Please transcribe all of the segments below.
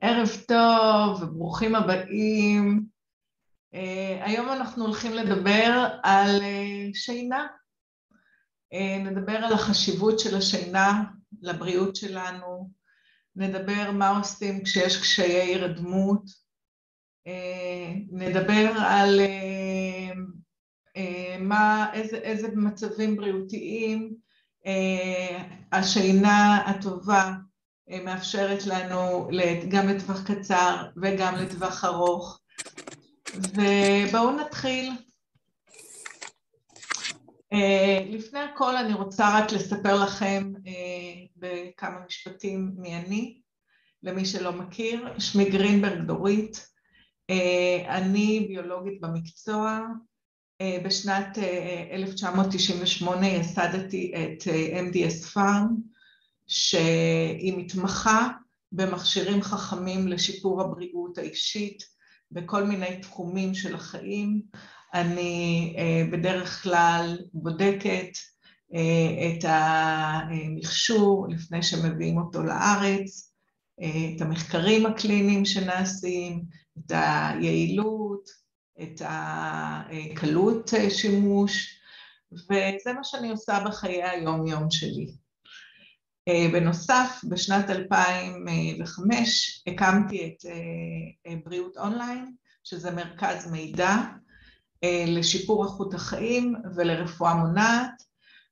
ערב טוב וברוכים הבאים. Uh, היום אנחנו הולכים לדבר על uh, שינה. Uh, נדבר על החשיבות של השינה לבריאות שלנו, נדבר מה עושים כשיש קשיי הירדמות, uh, נדבר על uh, uh, מה, איזה, איזה מצבים בריאותיים uh, השינה הטובה מאפשרת לנו גם לטווח קצר וגם לטווח ארוך. ובואו נתחיל. לפני הכל אני רוצה רק לספר לכם בכמה משפטים מי אני, למי שלא מכיר. שמי גרינברג דורית, אני ביולוגית במקצוע. בשנת 1998 ייסדתי את MDS פארם, שהיא מתמחה במכשירים חכמים לשיפור הבריאות האישית בכל מיני תחומים של החיים. אני בדרך כלל בודקת את המכשור לפני שמביאים אותו לארץ, את המחקרים הקליניים שנעשים, את היעילות, את הקלות שימוש, וזה מה שאני עושה בחיי היום-יום שלי. בנוסף, בשנת 2005 הקמתי את בריאות אונליין, שזה מרכז מידע לשיפור איכות החיים ולרפואה מונעת,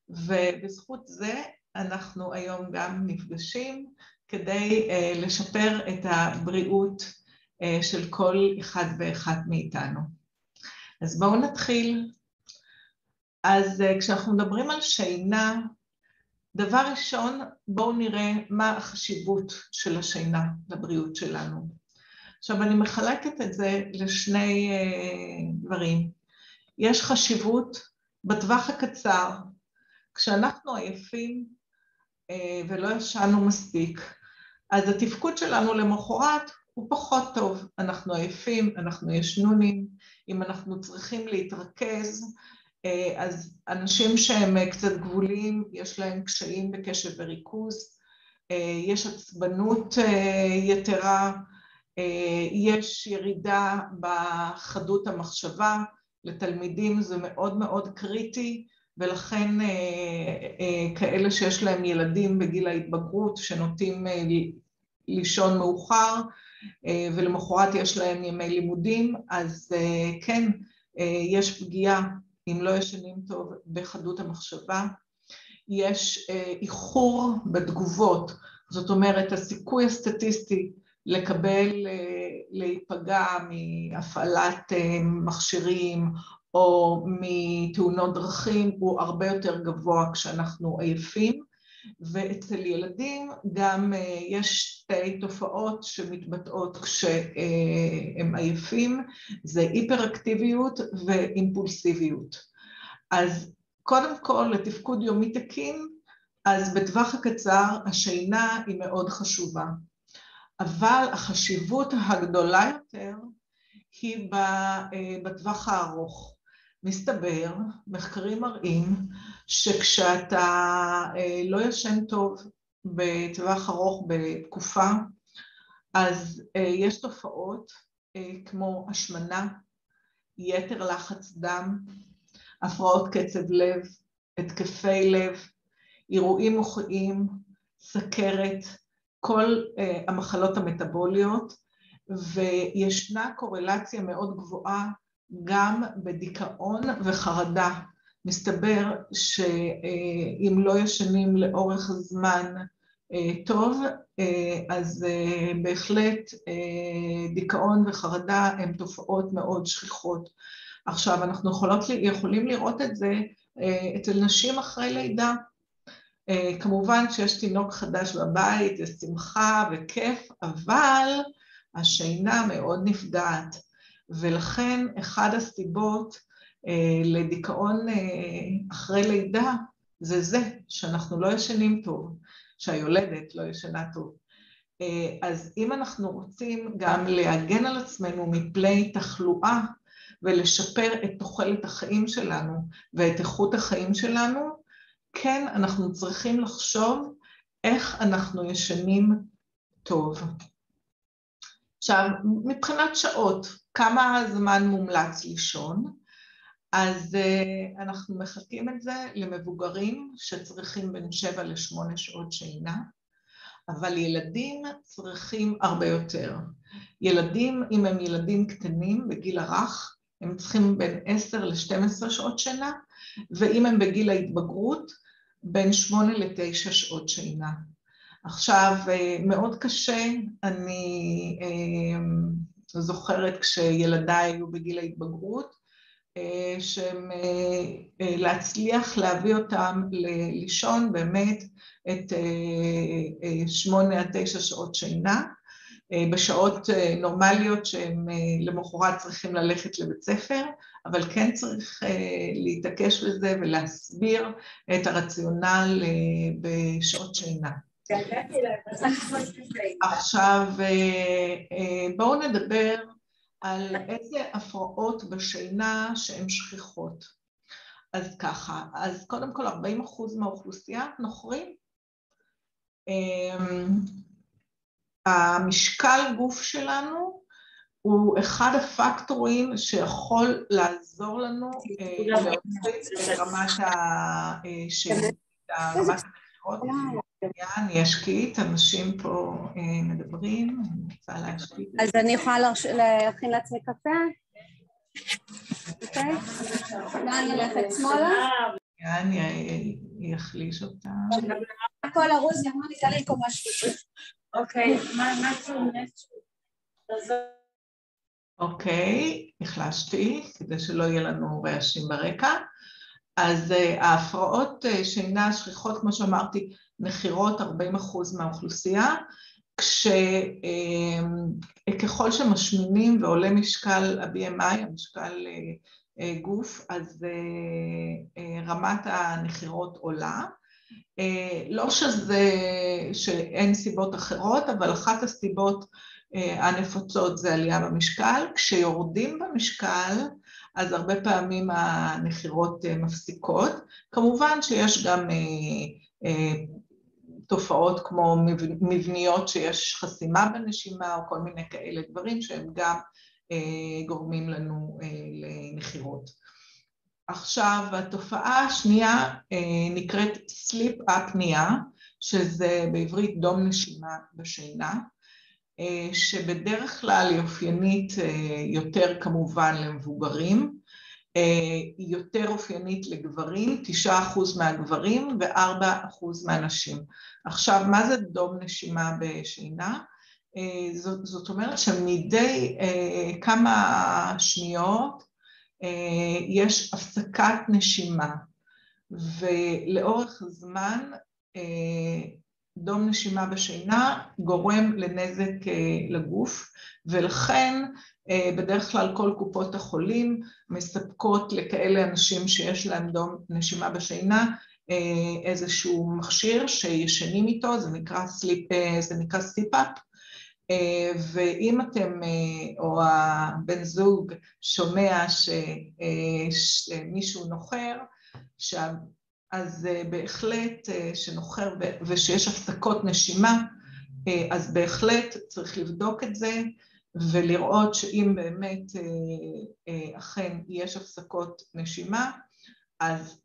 ובזכות זה אנחנו היום גם נפגשים כדי לשפר את הבריאות של כל אחד ואחת מאיתנו. אז בואו נתחיל. אז כשאנחנו מדברים על שינה, דבר ראשון, בואו נראה מה החשיבות של השינה לבריאות שלנו. עכשיו, אני מחלקת את זה לשני דברים. יש חשיבות בטווח הקצר, כשאנחנו עייפים ולא ישנו מספיק, אז התפקוד שלנו למחרת הוא פחות טוב. אנחנו עייפים, אנחנו ישנונים, אם אנחנו צריכים להתרכז, אז אנשים שהם קצת גבוליים, יש להם קשיים בקשב וריכוז, יש עצבנות יתרה, יש ירידה בחדות המחשבה, לתלמידים זה מאוד מאוד קריטי, ולכן כאלה שיש להם ילדים בגיל ההתבגרות שנוטים לישון מאוחר, ולמחרת יש להם ימי לימודים, אז כן, יש פגיעה אם לא ישנים טוב בחדות המחשבה, יש איחור בתגובות, זאת אומרת הסיכוי הסטטיסטי לקבל, להיפגע מהפעלת מכשירים או מתאונות דרכים הוא הרבה יותר גבוה כשאנחנו עייפים, ואצל ילדים גם יש שתי תופעות שמתבטאות כשהם עייפים, זה היפראקטיביות ואימפולסיביות. אז קודם כל לתפקוד יומי תקין, אז בטווח הקצר השינה היא מאוד חשובה, אבל החשיבות הגדולה יותר היא בטווח הארוך. מסתבר, מחקרים מראים, שכשאתה לא ישן טוב בטווח ארוך בתקופה, אז יש תופעות כמו השמנה, יתר לחץ דם, הפרעות קצב לב, התקפי לב, אירועים מוחיים, סכרת, כל המחלות המטבוליות, וישנה קורלציה מאוד גבוהה גם בדיכאון וחרדה. מסתבר שאם לא ישנים לאורך זמן טוב, אז בהחלט דיכאון וחרדה הן תופעות מאוד שכיחות. עכשיו, אנחנו יכולים לראות את זה אצל נשים אחרי לידה. כמובן שיש תינוק חדש בבית, יש שמחה וכיף, אבל השינה מאוד נפגעת. ולכן אחד הסיבות לדיכאון אחרי לידה זה זה, שאנחנו לא ישנים טוב, שהיולדת לא ישנה טוב. אז אם אנחנו רוצים גם להגן על עצמנו מפני תחלואה ולשפר את תוחלת החיים שלנו ואת איכות החיים שלנו, כן, אנחנו צריכים לחשוב איך אנחנו ישנים טוב. עכשיו, מבחינת שעות, כמה זמן מומלץ לישון? אז uh, אנחנו מחלקים את זה למבוגרים שצריכים בין 7 ל-8 שעות שינה, אבל ילדים צריכים הרבה יותר. ילדים, אם הם ילדים קטנים בגיל הרך, הם צריכים בין 10 ל-12 שעות שינה, ואם הם בגיל ההתבגרות, בין 8 ל-9 שעות שינה. עכשיו, אה, מאוד קשה, אני אה, זוכרת כשילדיי היו בגיל ההתבגרות, אה, שהם להצליח להביא אותם לישון באמת את שמונה עד תשע שעות שינה, בשעות נורמליות שהם למחרת צריכים ללכת לבית ספר, אבל כן צריך להתעקש בזה ולהסביר את הרציונל בשעות שינה. עכשיו אה, אה, בואו נדבר על איזה הפרעות בשינה שהן שכיחות. אז ככה, אז קודם כל 40% מהאוכלוסייה נוכרים. אמ, המשקל גוף שלנו הוא אחד הפקטורים שיכול לעזור לנו אה, להוציא את רמת המחירות. יאן, יש קיט, אנשים פה אה, מדברים, אני רוצה להשקיט. אז אני יכולה להכין לעצמי קפה? אוקיי? לאן ללכת שמאלה? יאן יחליש אותה. הכל ארוז, אמרו לי, תעלי פה משהו. אוקיי, מה אוקיי, החלשתי, כדי שלא יהיה לנו רעשים ברקע. אז אה, ההפרעות אה, שינה שכיחות, כמו שאמרתי, נחירות 40 אחוז מהאוכלוסייה, כשככל אה, שמשמינים ועולה משקל ה-BMI, המשקל גוף, אז רמת הנחירות עולה. לא שזה, שאין סיבות אחרות, אבל אחת הסיבות הנפוצות זה עלייה במשקל. כשיורדים במשקל, אז הרבה פעמים הנחירות אה, מפסיקות. כמובן שיש גם אה, אה, תופעות כמו מבניות שיש חסימה בנשימה או כל מיני כאלה דברים שהם גם גורמים לנו לנחירות. עכשיו, התופעה השנייה נקראת sleep apnea, שזה בעברית דום נשימה בשינה. אה, שבדרך כלל היא אופיינית אה, יותר כמובן למבוגרים, אה, היא יותר אופיינית לגברים, תשעה אחוז מהגברים וארבע אחוז מהנשים. עכשיו, מה זה דום נשימה בשינה? זאת, זאת אומרת שמדי כמה שניות יש הפסקת נשימה, ולאורך זמן דום נשימה בשינה גורם לנזק אה, לגוף, ולכן אה, בדרך כלל כל קופות החולים מספקות לכאלה אנשים שיש להם דום נשימה בשינה אה, איזשהו מכשיר שישנים איתו, זה נקרא, sleep, זה נקרא CPAP, ואם אתם, או הבן זוג שומע שמישהו נוחר, אז אה, בהחלט אה, שנוחר ושיש הפסקות נשימה, אה, אז בהחלט צריך לבדוק את זה ולראות שאם באמת אכן יש הפסקות נשימה, אז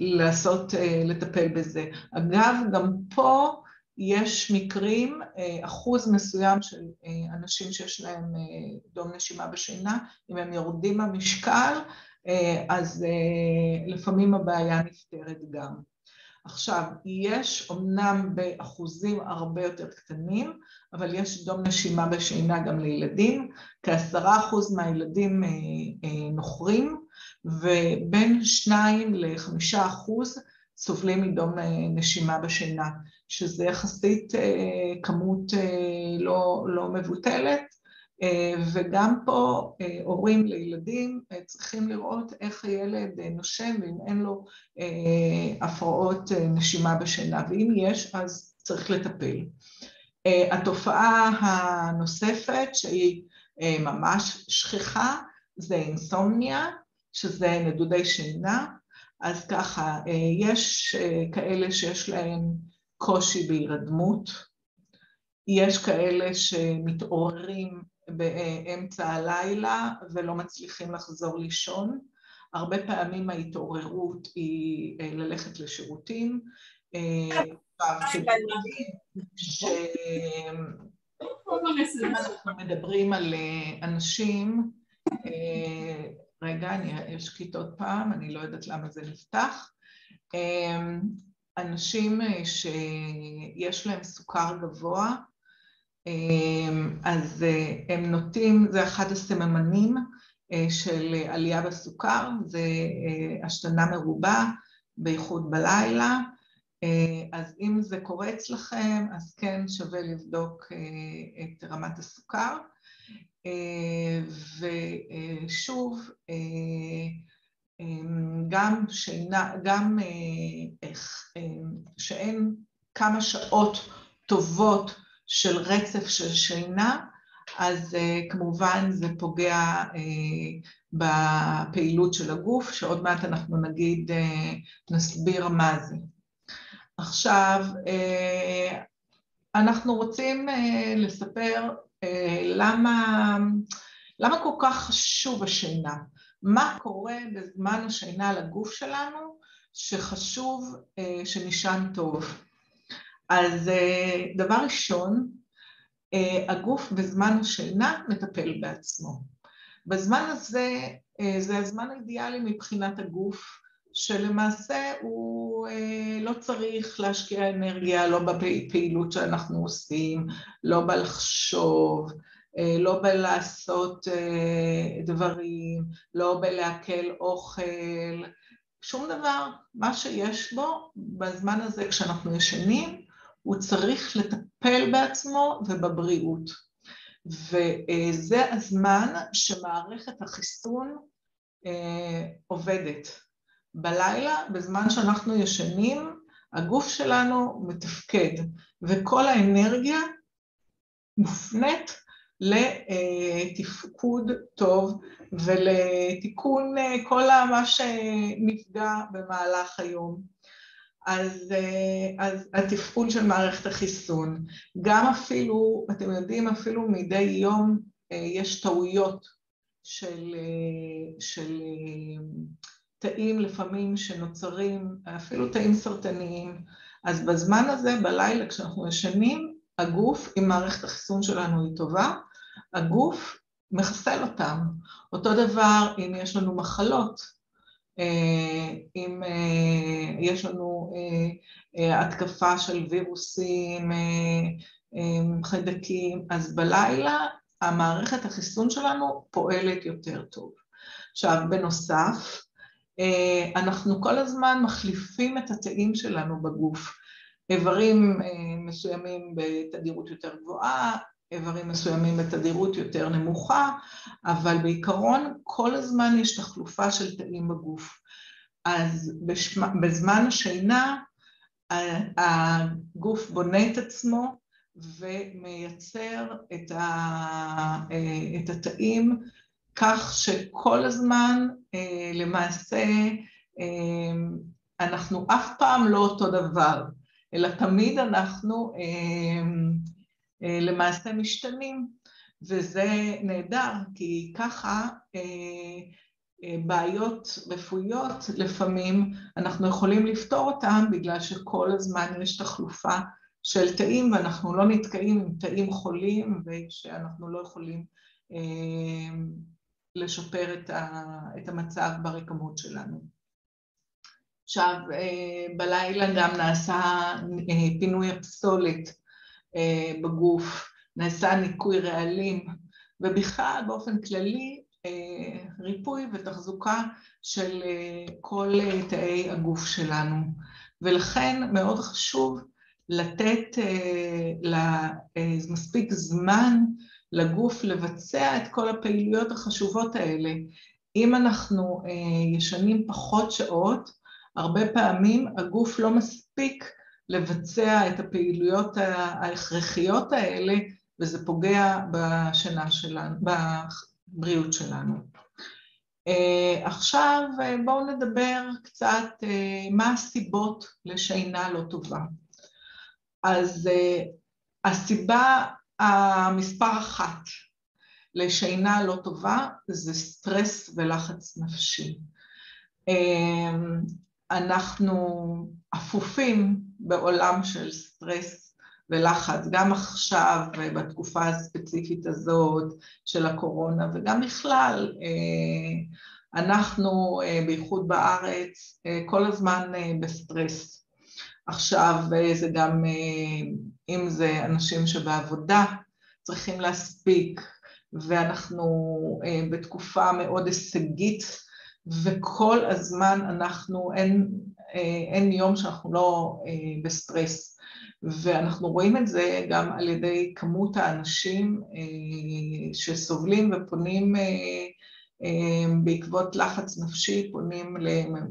לעשות, לטפל בזה. אגב, גם פה יש מקרים, אחוז מסוים של אנשים שיש להם דום נשימה בשינה, אם הם יורדים במשקל, אה, אז אה, לפעמים הבעיה נפתרת גם. עכשיו, יש אמנם באחוזים הרבה יותר קטנים, אבל יש דום נשימה בשינה גם לילדים, כעשרה אחוז מהילדים אה, נוחרים, ובין שניים לחמישה אחוז סובלים מדום נשימה בשינה, שזה יחסית כמות לא, לא מבוטלת, אה, וגם פה אה, הורים לילדים אה, צריכים לראות איך הילד נושם ואם אין לו הפרעות נשימה בשינה, ואם יש אז צריך לטפל. התופעה הנוספת שהיא ממש שכיחה זה אינסומניה, שזה נדודי שינה, אז ככה, יש כאלה שיש להם קושי בהירדמות, יש כאלה שמתעוררים באמצע הלילה ולא מצליחים לחזור לישון. הרבה פעמים ההתעוררות היא ללכת לשירותים. כשאנחנו מדברים על אנשים, רגע, אשקיט עוד פעם, אני לא יודעת למה זה נפתח. אנשים שיש להם סוכר גבוה, אז הם נוטים, זה אחד הסממנים של עלייה בסוכר, זה השתנה מרובה, בייחוד בלילה, אז אם זה קורה אצלכם, אז כן שווה לבדוק את רמת הסוכר. ושוב, גם שינה, גם שאין כמה שעות טובות של רצף של שינה, אז כמובן זה פוגע בפעילות של הגוף, שעוד מעט אנחנו נגיד, נסביר מה זה. עכשיו, אנחנו רוצים לספר למה, למה כל כך חשוב השינה, מה קורה בזמן השינה לגוף שלנו שחשוב שנישן טוב. אז דבר ראשון, הגוף בזמן השינה מטפל בעצמו. בזמן הזה, זה הזמן האידיאלי מבחינת הגוף, שלמעשה הוא לא צריך להשקיע אנרגיה, לא בפעילות שאנחנו עושים, לא בלחשוב, לא בלעשות דברים, לא בלעכל אוכל, שום דבר. מה שיש בו בזמן הזה כשאנחנו ישנים, הוא צריך לטפל בעצמו ובבריאות. וזה הזמן שמערכת החיסון עובדת. בלילה, בזמן שאנחנו ישנים, הגוף שלנו מתפקד, וכל האנרגיה מופנית לתפקוד טוב ולתיקון כל מה שנפגע במהלך היום. אז התפקוד של מערכת החיסון, גם אפילו, אתם יודעים, אפילו מדי יום יש טעויות של תאים לפעמים שנוצרים, אפילו תאים סרטניים, אז בזמן הזה, בלילה כשאנחנו ישנים, הגוף, אם מערכת החיסון שלנו היא טובה, הגוף מחסל אותם. אותו דבר אם יש לנו מחלות, אם יש לנו התקפה של וירוסים, חיידקים, אז בלילה המערכת החיסון שלנו פועלת יותר טוב. עכשיו, בנוסף, אנחנו כל הזמן מחליפים את התאים שלנו בגוף. איברים מסוימים בתדירות יותר גבוהה, איברים מסוימים בתדירות יותר נמוכה, אבל בעיקרון כל הזמן יש תחלופה של תאים בגוף. אז בזמן השינה הגוף בונה את עצמו ומייצר את התאים כך שכל הזמן למעשה אנחנו אף פעם לא אותו דבר, אלא תמיד אנחנו למעשה משתנים, וזה נהדר, כי ככה בעיות רפואיות לפעמים אנחנו יכולים לפתור אותן בגלל שכל הזמן יש תחלופה של תאים ואנחנו לא נתקעים עם תאים חולים ושאנחנו לא יכולים לשפר את המצב ברקמות שלנו. עכשיו, בלילה גם נעשה פינוי הפסולת בגוף, נעשה ניקוי רעלים, ובכלל באופן כללי ריפוי ותחזוקה של כל תאי הגוף שלנו. ולכן מאוד חשוב לתת מספיק זמן לגוף לבצע את כל הפעילויות החשובות האלה. אם אנחנו ישנים פחות שעות, הרבה פעמים הגוף לא מספיק לבצע את הפעילויות ההכרחיות האלה, וזה פוגע בשינה שלנו, בבריאות שלנו. עכשיו בואו נדבר קצת מה הסיבות לשינה לא טובה. אז הסיבה המספר אחת לשינה לא טובה זה סטרס ולחץ נפשי. אנחנו אפופים בעולם של סטרס ולחץ, גם עכשיו בתקופה הספציפית הזאת של הקורונה וגם בכלל אה, אנחנו אה, בייחוד בארץ אה, כל הזמן בסטרס. עכשיו זה גם, אם זה אנשים שבעבודה צריכים להספיק ואנחנו בתקופה מאוד הישגית וכל הזמן אנחנו, אין, אין יום שאנחנו לא בסטרס. ואנחנו רואים את זה גם על ידי כמות האנשים אה, שסובלים ופונים אה, אה, בעקבות לחץ נפשי, פונים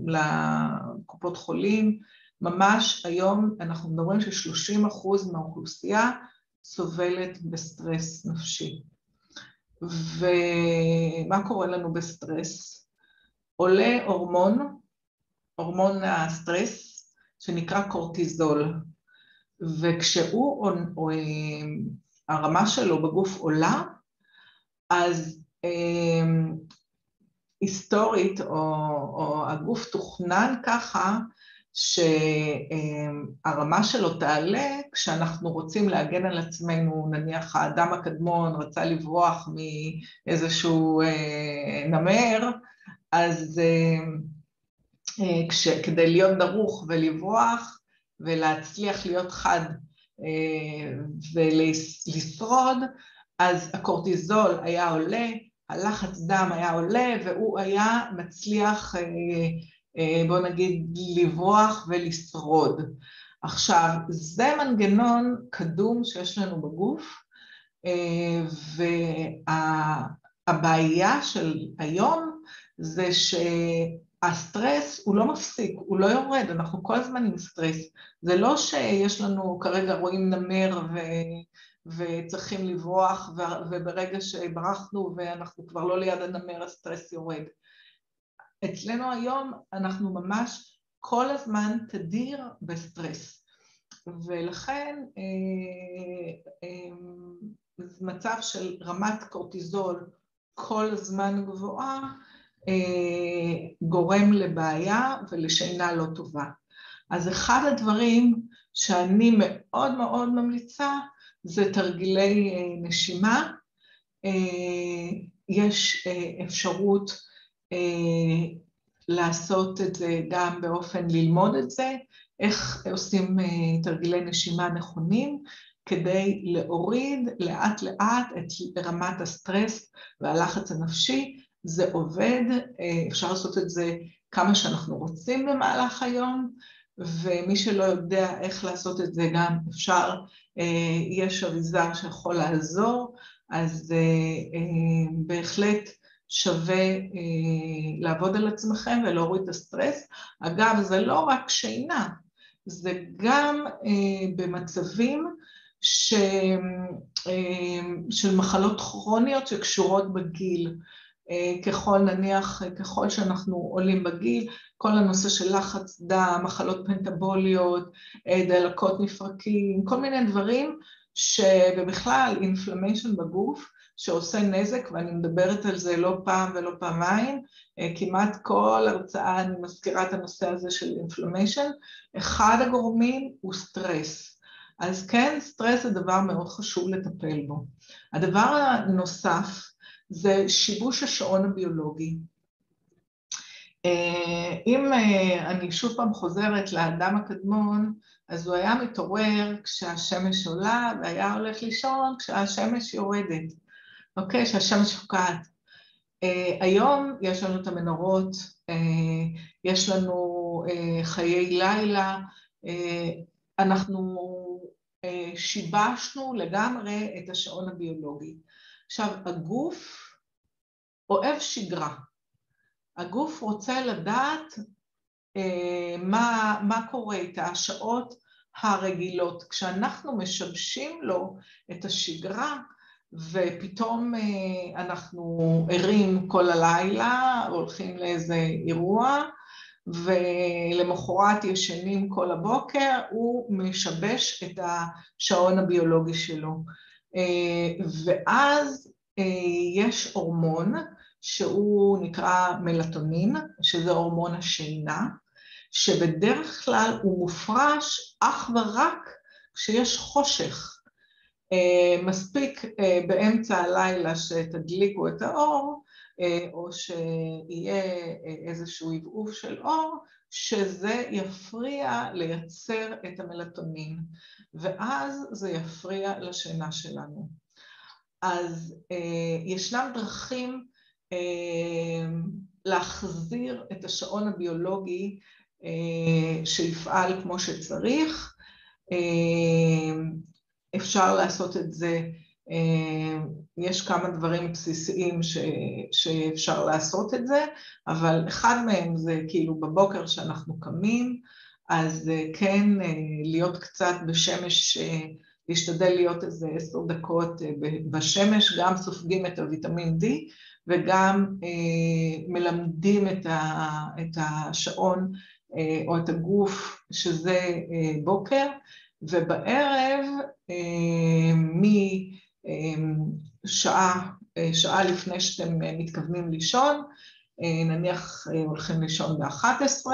לקופות חולים. ממש היום אנחנו מדברים ש-30% מהאוכלוסייה סובלת בסטרס נפשי. ומה קורה לנו בסטרס? עולה הורמון, הורמון הסטרס, שנקרא קורטיזול. וכשהוא, או, הרמה שלו בגוף עולה, אז אה, היסטורית, או, או הגוף תוכנן ככה, שהרמה שלו תעלה כשאנחנו רוצים להגן על עצמנו, נניח האדם הקדמון רצה לברוח מאיזשהו אה, נמר, אז אה, כש, כדי להיות דרוך ולברוח, ולהצליח להיות חד אה, ולשרוד, אז הקורטיזול היה עולה, הלחץ דם היה עולה והוא היה מצליח, אה, אה, בוא נגיד, לברוח ולשרוד. עכשיו, זה מנגנון קדום שיש לנו בגוף, והבעיה של היום זה ש... הסטרס הוא לא מפסיק, הוא לא יורד, אנחנו כל הזמן עם סטרס. זה לא שיש לנו, כרגע רואים נמר ו... וצריכים לברוח, ו... וברגע שברחנו ואנחנו כבר לא ליד הנמר, הסטרס יורד. אצלנו היום אנחנו ממש כל הזמן תדיר בסטרס. ולכן אה, אה, מצב של רמת קורטיזול כל הזמן גבוהה, גורם לבעיה ולשינה לא טובה. אז אחד הדברים שאני מאוד מאוד ממליצה זה תרגילי אה, נשימה. אה, יש אפשרות לעשות את זה גם באופן ללמוד את זה, איך עושים תרגילי נשימה נכונים כדי להוריד לאט לאט את רמת הסטרס והלחץ הנפשי זה עובד, אה, אפשר לעשות את זה כמה שאנחנו רוצים במהלך היום, ומי שלא יודע איך לעשות את זה גם אפשר, אה, יש אריזה שיכול לעזור, אז אה, בהחלט שווה לעבוד על עצמכם ולהוריד את הסטרס. אגב, זה לא רק שינה, זה גם במצבים ש... של מחלות כרוניות שקשורות בגיל. אה, ככל נניח, ככל שאנחנו עולים בגיל, כל הנושא של לחץ דם, מחלות מטבוליות, אה, דלקות מפרקים, כל מיני דברים, ש... ובכלל inflammation בגוף, שעושה נזק, ואני מדברת על זה לא פעם ולא פעמיים, אה, כמעט כל הרצאה אני מזכירה את הנושא הזה של inflammation, אחד הגורמים הוא סטרס. אז כן, סטרס זה דבר מאוד חשוב לטפל בו. הדבר הנוסף, זה שיבוש השעון הביולוגי. אה, אם אה, אני שוב פעם חוזרת לאדם הקדמון, אז הוא היה מתעורר כשהשמש עולה והיה הולך לישון כשהשמש יורדת, אוקיי? כשהשמש שוקעת. Uh, היום יש לנו את המנורות, יש לנו חיי לילה, אנחנו שיבשנו לגמרי את השעון הביולוגי. עכשיו, הגוף אוהב שגרה. הגוף רוצה לדעת אה, מה, מה קורה איתה, השעות הרגילות. כשאנחנו משבשים לו את השגרה, ופתאום אה, אנחנו ערים כל הלילה, הולכים לאיזה אירוע, ולמחרת ישנים כל הבוקר, הוא משבש את השעון הביולוגי שלו. ואז יש הורמון שהוא נקרא מלטונין, שזה הורמון השינה, שבדרך כלל הוא מופרש אך ורק כשיש חושך. מספיק באמצע הלילה שתדליקו את האור, או שיהיה איזשהו עבעוב של אור, שזה יפריע לייצר את המלטונין, ואז זה יפריע לשינה שלנו. אז ישנם דרכים להחזיר את השעון הביולוגי שיפעל כמו שצריך, אפשר לעשות את זה, יש כמה דברים בסיסיים ש, שאפשר לעשות את זה, אבל אחד מהם זה כאילו בבוקר שאנחנו קמים, אז כן להיות קצת בשמש, להשתדל להיות איזה עשר דקות בשמש, גם סופגים את הוויטמין D וגם מלמדים את השעון או את הגוף שזה בוקר, ובערב משעה, שעה לפני שאתם מתכוונים לישון, נניח הולכים לישון ב-11,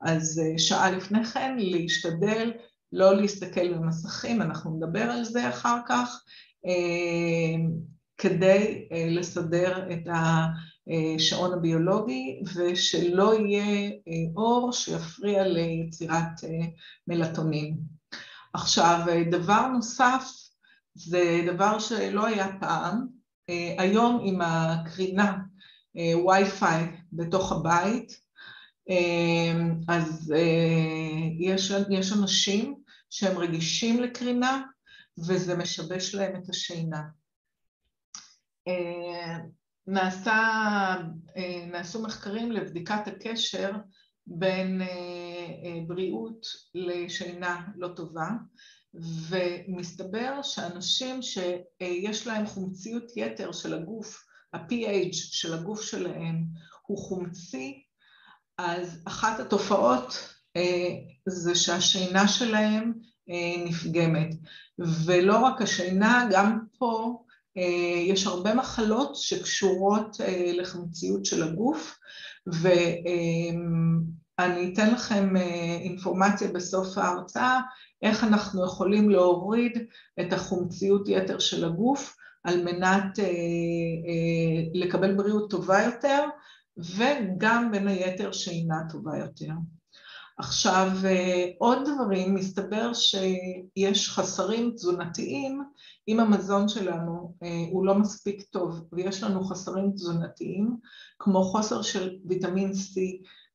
אז שעה לפני כן להשתדל לא להסתכל במסכים, אנחנו נדבר על זה אחר כך, כדי לסדר את השעון הביולוגי ושלא יהיה אור שיפריע ליצירת מלטונין. עכשיו, דבר נוסף, זה דבר שלא היה פעם, היום עם הקרינה וי-פיי בתוך הבית, אז יש, יש אנשים שהם רגישים לקרינה וזה משבש להם את השינה. נעשה, נעשו מחקרים לבדיקת הקשר בין בריאות לשינה לא טובה, ומסתבר שאנשים שיש להם חומציות יתר של הגוף, ה-PH של הגוף שלהם הוא חומצי, אז אחת התופעות זה שהשינה שלהם נפגמת. ולא רק השינה, גם פה יש הרבה מחלות שקשורות לחומציות של הגוף, ואני אתן לכם אינפורמציה בסוף ההרצאה, איך אנחנו יכולים להוריד את החומציות יתר של הגוף, על מנת לקבל בריאות טובה יותר, וגם בין היתר שינה טובה יותר. עכשיו, עוד דברים, מסתבר שיש חסרים תזונתיים, אם המזון שלנו הוא לא מספיק טוב ויש לנו חסרים תזונתיים, כמו חוסר של ויטמין C,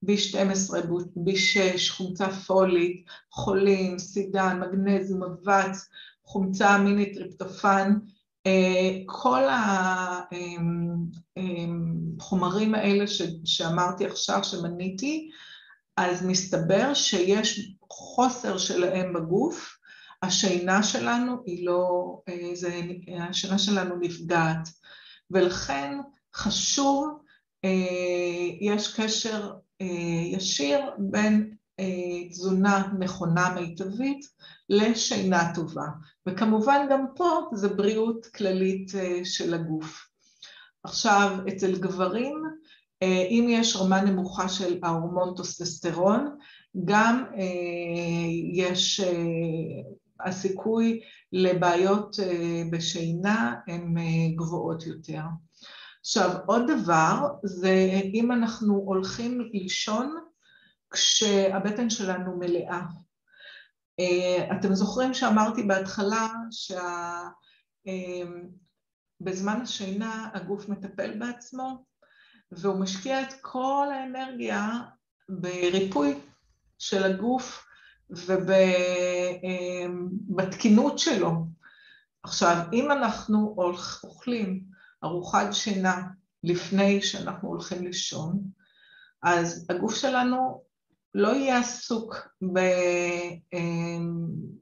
B12, B6, חומצה פולית, כולין, סידן, מגנזיום, אבץ, חומצה אמינית, טריפטופן, כל החומרים האלה שאמרתי עכשיו, שמניתי, אז מסתבר שיש חוסר שלהם בגוף, השינה שלנו היא לא, זה, השינה שלנו נפגעת, ולכן חשוב, יש קשר ישיר בין תזונה נכונה מיטבית לשינה טובה, וכמובן גם פה זה בריאות כללית של הגוף. עכשיו, אצל גברים, אם יש רמה נמוכה של ההורמון טוסטסטרון, גם יש הסיכוי לבעיות בשינה הן גבוהות יותר. עכשיו, עוד דבר, זה אם אנחנו הולכים לישון כשהבטן שלנו מלאה. אתם זוכרים שאמרתי בהתחלה שבזמן השינה הגוף מטפל בעצמו, והוא משקיע את כל האנרגיה בריפוי של הגוף ובתקינות שלו. עכשיו, אם אנחנו אוכלים ארוחת שינה לפני שאנחנו הולכים לישון, אז הגוף שלנו לא יהיה עסוק ב...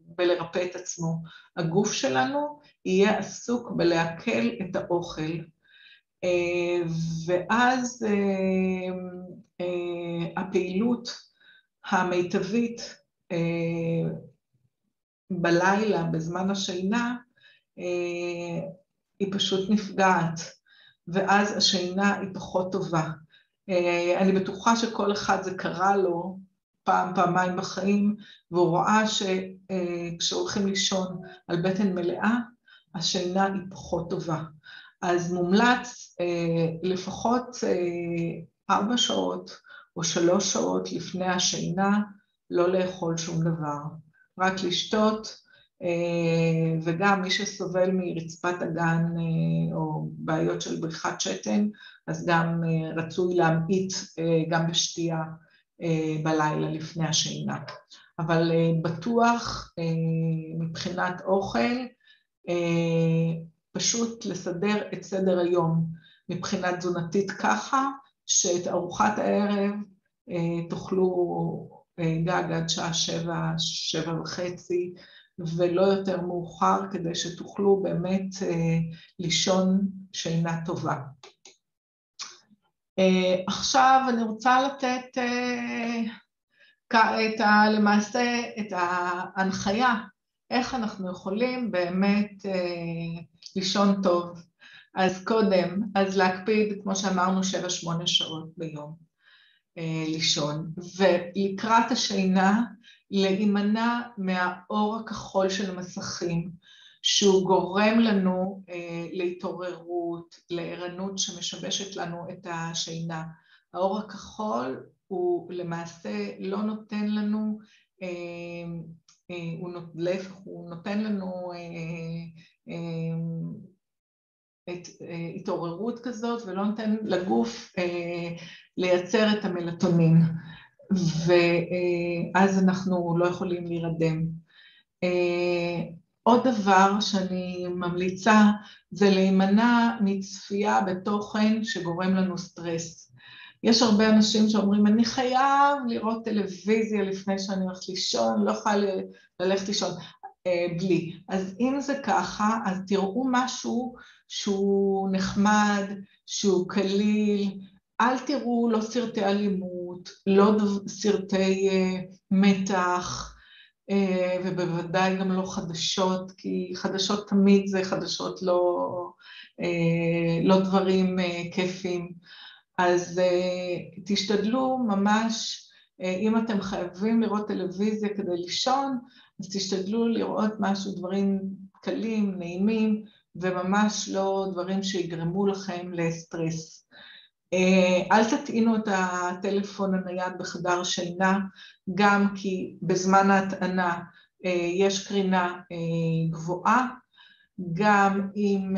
בלרפא את עצמו, הגוף שלנו יהיה עסוק בלעכל את האוכל. ואז הפעילות המיטבית בלילה, בזמן השינה, היא פשוט נפגעת, ואז השינה היא פחות טובה. אני בטוחה שכל אחד זה קרה לו פעם, פעמיים בחיים, והוא רואה שכשהולכים לישון על בטן מלאה, השינה היא פחות טובה. אז מומלץ לפחות ארבע שעות או שלוש שעות לפני השינה לא לאכול שום דבר, רק לשתות, וגם מי שסובל מרצפת אגן או בעיות של בריחת שתן, אז גם רצוי להמעיט גם בשתייה בלילה לפני השינה. אבל בטוח מבחינת אוכל, פשוט לסדר את סדר היום מבחינה תזונתית ככה, שאת ארוחת הערב תאכלו גג עד שעה שבע, שבע וחצי, ולא יותר מאוחר, כדי שתוכלו באמת לישון שינה טובה. עכשיו אני רוצה לתת למעשה את ההנחיה, איך אנחנו יכולים באמת לישון טוב. אז קודם, אז להקפיד, כמו שאמרנו, שבע שמונה שעות ביום לישון, ולקראת השינה להימנע מהאור הכחול של המסכים, שהוא גורם לנו להתעוררות, לערנות שמשבשת לנו את השינה. האור הכחול הוא למעשה לא נותן לנו, להפך, הוא נותן לנו התעוררות כזאת ולא נותן לגוף לייצר את המלטונין, ואז אנחנו לא יכולים להירדם. עוד דבר שאני ממליצה זה להימנע מצפייה בתוכן שגורם לנו סטרס. יש הרבה אנשים שאומרים, אני חייב לראות טלוויזיה לפני שאני הולכת לישון, לא יכולה ללכת לישון בלי. אז אם זה ככה, אז תראו משהו שהוא נחמד, שהוא קליל, אל תראו לא סרטי אלימות, לא סרטי מתח, ובוודאי גם לא חדשות, כי חדשות תמיד זה חדשות לא דברים כיפים. אז תשתדלו ממש, אם אתם חייבים לראות טלוויזיה כדי לישון, אז תשתדלו לראות משהו, דברים קלים, נעימים, וממש לא דברים שיגרמו לכם לסטרס. אל תטעינו את הטלפון הנייד בחדר שינה, גם כי בזמן ההטענה יש קרינה גבוהה, גם אם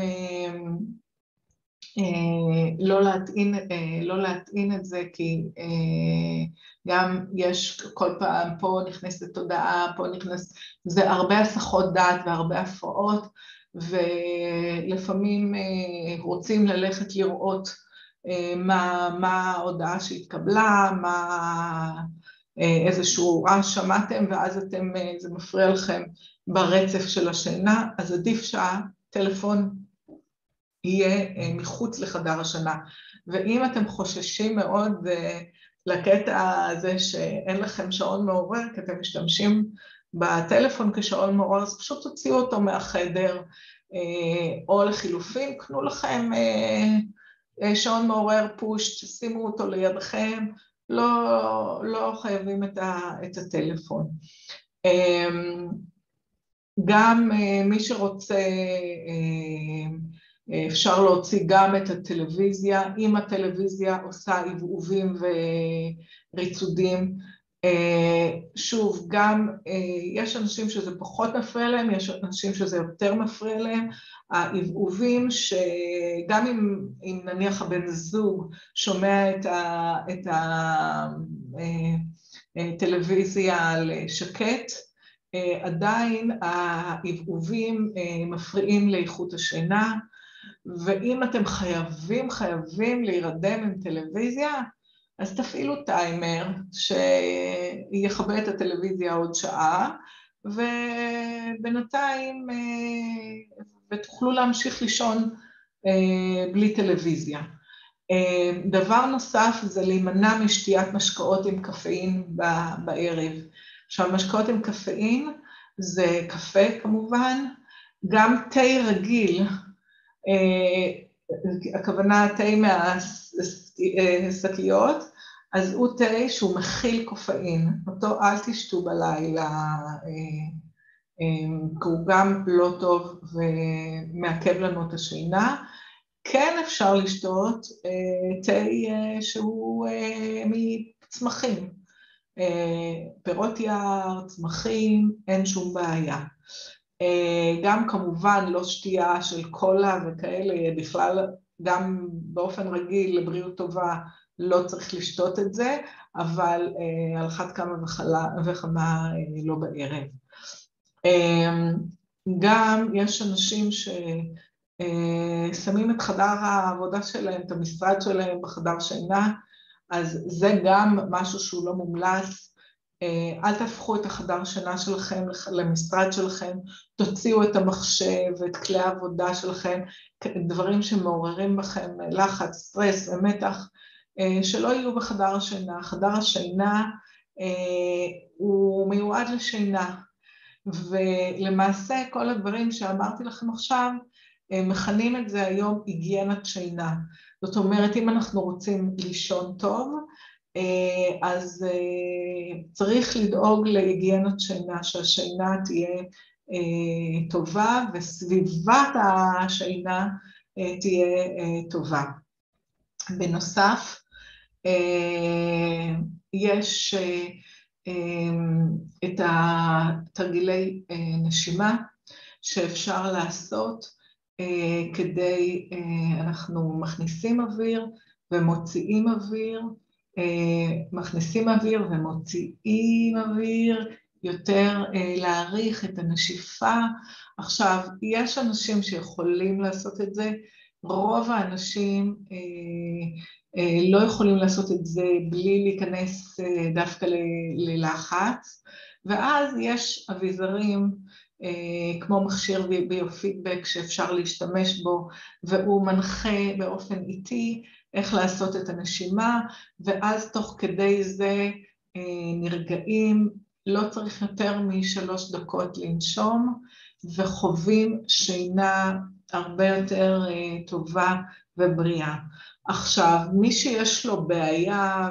לא להטעין את זה, כי גם יש כל פעם, פה נכנסת תודעה, פה נכנס, זה הרבה הסחות דעת והרבה הפרעות, ולפעמים רוצים ללכת לראות מה ההודעה שהתקבלה, איזשהו רעש שמעתם, ואז אתם, זה מפריע לכם ברצף של השינה, אז עדיף שהטלפון יהיה מחוץ לחדר השינה. ואם אתם חוששים מאוד לקטע הזה שאין לכם שעון מעורר, כי אתם משתמשים בטלפון כשעון מעורר, אז פשוט תוציאו אותו מהחדר, או לחילופין, קנו לכם שעון מעורר פוש, תשימו אותו לידכם, לא חייבים את הטלפון. גם מי שרוצה, אפשר להוציא גם את הטלוויזיה, אם הטלוויזיה עושה עבעובים וריצודים. שוב, גם יש אנשים שזה פחות מפריע להם, יש אנשים שזה יותר מפריע להם, העבעובים שגם אם נניח הבן זוג שומע את הטלוויזיה על שקט, עדיין העבעובים מפריעים לאיכות השינה, ואם אתם חייבים, חייבים להירדם עם טלוויזיה, אז תפעילו טיימר שיכבה את הטלוויזיה עוד שעה, ובינתיים, ותוכלו להמשיך לישון בלי טלוויזיה. דבר נוסף זה להימנע משתיית משקאות עם קפאין בערב. עכשיו, משקאות עם קפאין זה קפה כמובן, גם תה רגיל, הכוונה תה מהשקיות, אז הוא תה שהוא מכיל קופאין, אותו אל תשתו בלילה, כי הוא גם לא טוב ומעכב לנו את השינה. כן אפשר לשתות תה שהוא מצמחים, פירות יער, צמחים, אין שום בעיה. גם כמובן לא שתייה של קולה וכאלה, בכלל גם באופן רגיל לבריאות טובה לא צריך לשתות את זה, אבל על אחת כמה וכמה לא בערב. גם יש אנשים ששמים את חדר העבודה שלהם, את המשרד שלהם בחדר שינה, אז זה גם משהו שהוא לא מומלץ, אל תהפכו את החדר שינה שלכם למשרד שלכם, תוציאו את המחשב ואת כלי העבודה שלכם, דברים שמעוררים בכם לחץ, סטרס ומתח, שלא יהיו בחדר השינה. חדר השינה הוא מיועד לשינה, ולמעשה כל הדברים שאמרתי לכם עכשיו, מכנים את זה היום היגיינת שינה. זאת אומרת, אם אנחנו רוצים לישון טוב, אז צריך לדאוג להיגיינת שינה, שהשינה תהיה טובה וסביבת השינה תהיה טובה. בנוסף, יש את התרגילי נשימה שאפשר לעשות כדי, אנחנו מכניסים אוויר ומוציאים אוויר, מכניסים אוויר ומוציאים אוויר, יותר להעריך את הנשיפה. עכשיו, יש אנשים שיכולים לעשות את זה, רוב האנשים לא יכולים לעשות את זה בלי להיכנס דווקא ללחץ, ואז יש אביזרים כמו מכשיר ביו-פידבק שאפשר להשתמש בו, והוא מנחה באופן איטי איך לעשות את הנשימה, ואז תוך כדי זה נרגעים, לא צריך יותר משלוש דקות לנשום, וחווים שינה הרבה יותר טובה ובריאה. עכשיו, מי שיש לו בעיה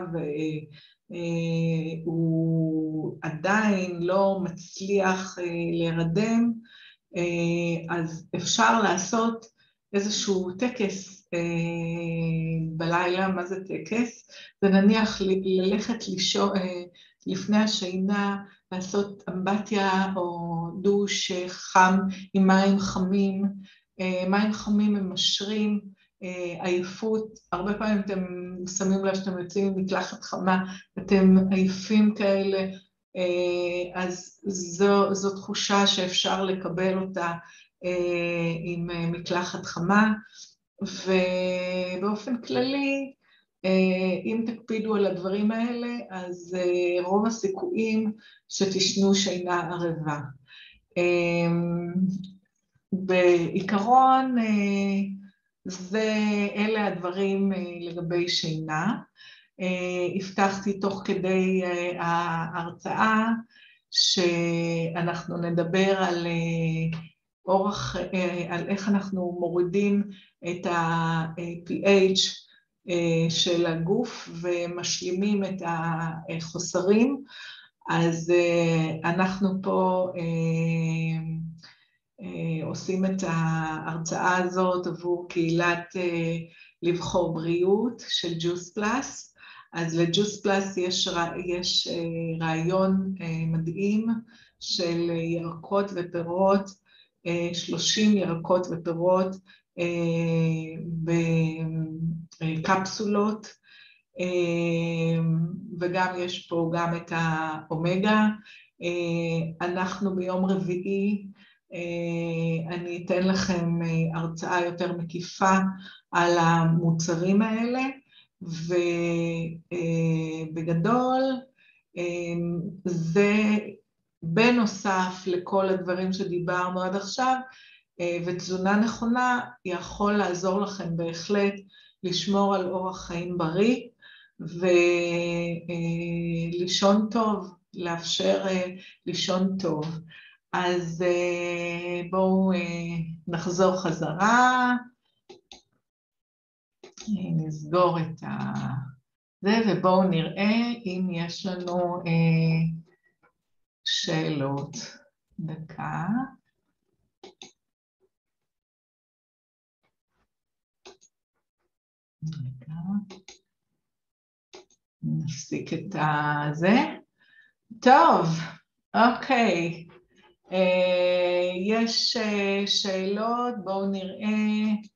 והוא עדיין לא מצליח להירדם, אז אפשר לעשות איזשהו טקס בלילה, מה זה טקס? זה נניח ללכת לישון לפני השינה, לעשות אמבטיה או דוש חם עם מים חמים, מים חמים ממשרים עייפות, הרבה פעמים אתם שמים לב שאתם יוצאים עם מקלחת חמה, אתם עייפים כאלה, אז זו תחושה שאפשר לקבל אותה עם מקלחת חמה, ובאופן כללי, אם תקפידו על הדברים האלה, אז רוב הסיכויים שתישנו שינה ערבה. בעיקרון, אלה הדברים לגבי שינה. הבטחתי תוך כדי ההרצאה שאנחנו נדבר על אורח, על איך אנחנו מורידים את ה-PH של הגוף ומשלימים את החוסרים, אז אנחנו פה עושים את ההרצאה הזאת עבור קהילת לבחור בריאות של ג'וס פלאס, אז לג'וס פלאס יש רעיון מדהים של ירקות ופירות, 30 ירקות ופירות בקפסולות, וגם יש פה גם את האומגה. אנחנו ביום רביעי, אני אתן לכם הרצאה יותר מקיפה על המוצרים האלה, ובגדול זה בנוסף לכל הדברים שדיברנו עד עכשיו, ותזונה נכונה יכול לעזור לכם בהחלט לשמור על אורח חיים בריא ולישון טוב, לאפשר לישון טוב. אז בואו נחזור חזרה, נסגור את זה ובואו נראה אם יש לנו שאלות. דקה. נפסיק את הזה. טוב, אוקיי. יש שאלות, בואו נראה.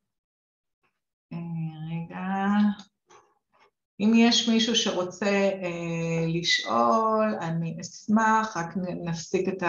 אם יש מישהו שרוצה לשאול, אני אשמח, רק נפסיק את ה...